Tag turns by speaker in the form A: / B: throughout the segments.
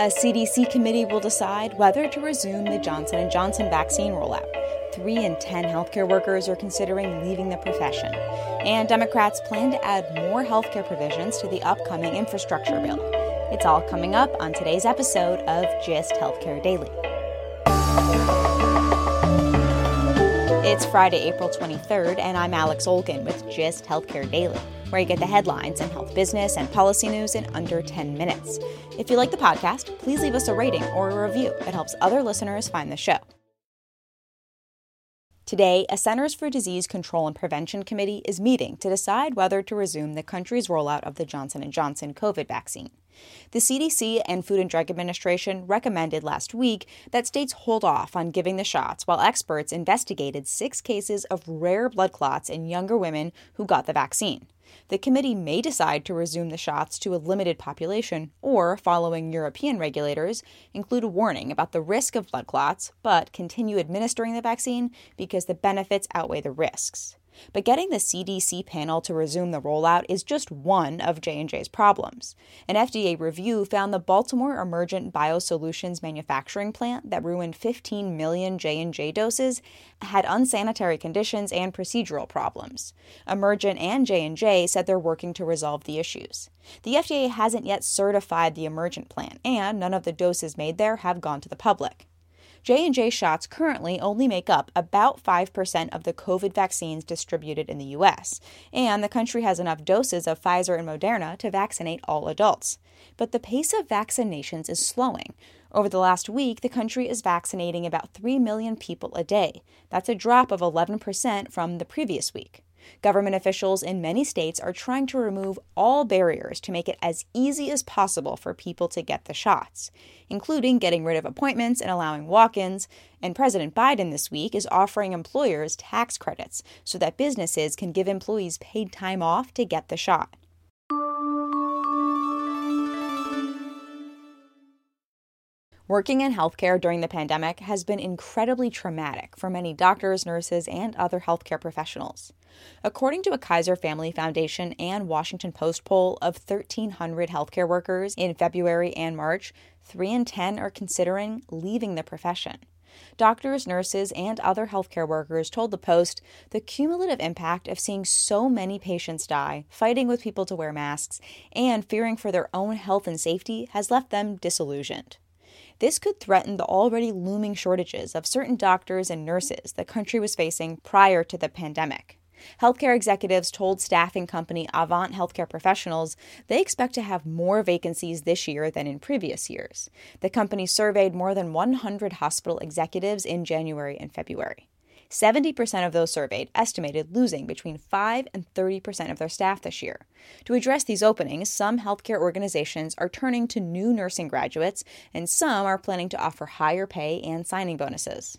A: A CDC committee will decide whether to resume the Johnson & Johnson vaccine rollout. 3 in 10 healthcare workers are considering leaving the profession. And Democrats plan to add more healthcare provisions to the upcoming infrastructure bill. It's all coming up on today's episode of Gist Healthcare Daily. It's Friday, April 23rd, and I'm Alex Olgin with Gist Healthcare Daily, where you get the headlines and health business and policy news in under 10 minutes. If you like the podcast, please leave us a rating or a review. It helps other listeners find the show. Today, a Centers for Disease Control and Prevention committee is meeting to decide whether to resume the country's rollout of the Johnson & Johnson COVID vaccine. The CDC and Food and Drug Administration recommended last week that states hold off on giving the shots while experts investigated 6 cases of rare blood clots in younger women who got the vaccine the committee may decide to resume the shots to a limited population or, following European regulators, include a warning about the risk of blood clots, but continue administering the vaccine because the benefits outweigh the risks. But getting the CDC panel to resume the rollout is just one of J&J's problems. An FDA review found the Baltimore Emergent Biosolutions manufacturing plant that ruined 15 million J&J doses had unsanitary conditions and procedural problems. Emergent and J&J said they're working to resolve the issues. The FDA hasn't yet certified the Emergent plant, and none of the doses made there have gone to the public. J&J shots currently only make up about 5% of the COVID vaccines distributed in the US, and the country has enough doses of Pfizer and Moderna to vaccinate all adults. But the pace of vaccinations is slowing. Over the last week, the country is vaccinating about 3 million people a day. That's a drop of 11% from the previous week. Government officials in many states are trying to remove all barriers to make it as easy as possible for people to get the shots, including getting rid of appointments and allowing walk ins. And President Biden this week is offering employers tax credits so that businesses can give employees paid time off to get the shot. Working in healthcare during the pandemic has been incredibly traumatic for many doctors, nurses, and other healthcare professionals. According to a Kaiser Family Foundation and Washington Post poll of 1,300 healthcare workers in February and March, 3 in 10 are considering leaving the profession. Doctors, nurses, and other healthcare workers told the Post the cumulative impact of seeing so many patients die, fighting with people to wear masks, and fearing for their own health and safety has left them disillusioned. This could threaten the already looming shortages of certain doctors and nurses the country was facing prior to the pandemic. Healthcare executives told staffing company Avant Healthcare Professionals they expect to have more vacancies this year than in previous years. The company surveyed more than 100 hospital executives in January and February. 70% of those surveyed estimated losing between 5 and 30% of their staff this year. To address these openings, some healthcare organizations are turning to new nursing graduates, and some are planning to offer higher pay and signing bonuses.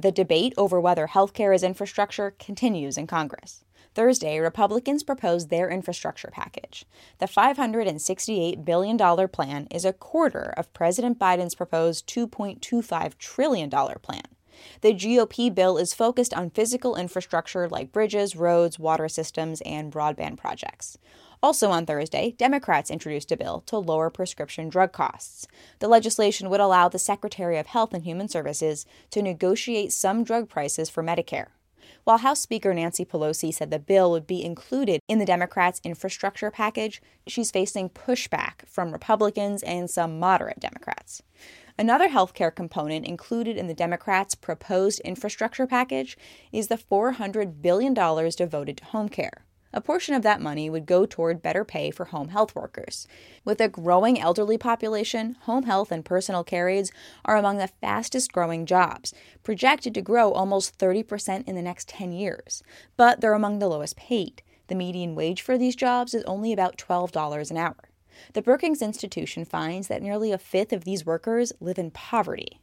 A: The debate over whether healthcare is infrastructure continues in Congress. Thursday, Republicans proposed their infrastructure package. The $568 billion plan is a quarter of President Biden's proposed $2.25 trillion plan. The GOP bill is focused on physical infrastructure like bridges, roads, water systems, and broadband projects. Also on Thursday, Democrats introduced a bill to lower prescription drug costs. The legislation would allow the Secretary of Health and Human Services to negotiate some drug prices for Medicare. While House Speaker Nancy Pelosi said the bill would be included in the Democrats' infrastructure package, she's facing pushback from Republicans and some moderate Democrats. Another healthcare component included in the Democrats' proposed infrastructure package is the $400 billion devoted to home care. A portion of that money would go toward better pay for home health workers. With a growing elderly population, home health and personal care aides are among the fastest growing jobs, projected to grow almost 30% in the next 10 years. But they're among the lowest paid. The median wage for these jobs is only about $12 an hour. The Brookings Institution finds that nearly a fifth of these workers live in poverty.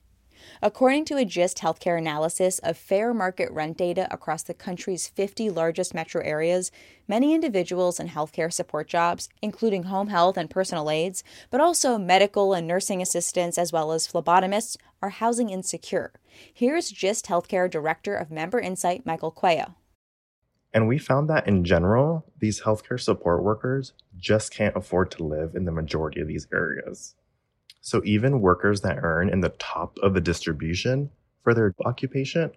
A: According to a GIST healthcare analysis of fair market rent data across the country's 50 largest metro areas, many individuals in healthcare support jobs, including home health and personal aides, but also medical and nursing assistants as well as phlebotomists, are housing insecure. Here's GIST Healthcare Director of Member Insight, Michael Cuello.
B: And we found that in general, these healthcare support workers just can't afford to live in the majority of these areas. So even workers that earn in the top of the distribution for their occupation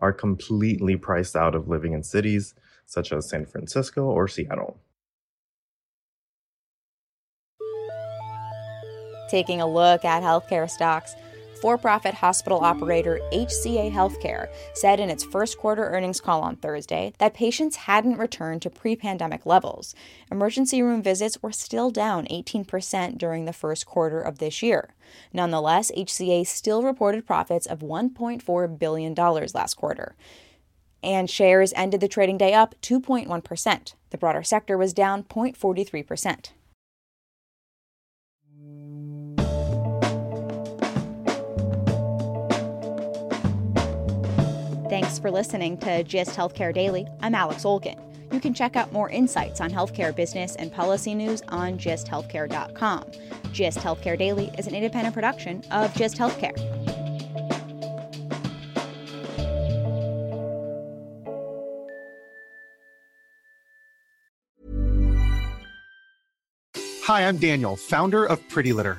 B: are completely priced out of living in cities such as San Francisco or Seattle.
A: Taking a look at healthcare stocks, for profit hospital operator HCA Healthcare said in its first quarter earnings call on Thursday that patients hadn't returned to pre pandemic levels. Emergency room visits were still down 18% during the first quarter of this year. Nonetheless, HCA still reported profits of $1.4 billion last quarter and shares ended the trading day up 2.1%. The broader sector was down 0.43%. Thanks for listening to GIST Healthcare Daily. I'm Alex Olgin. You can check out more insights on healthcare business and policy news on gisthealthcare.com. GIST Healthcare Daily is an independent production of GIST Healthcare.
C: Hi, I'm Daniel, founder of Pretty Litter.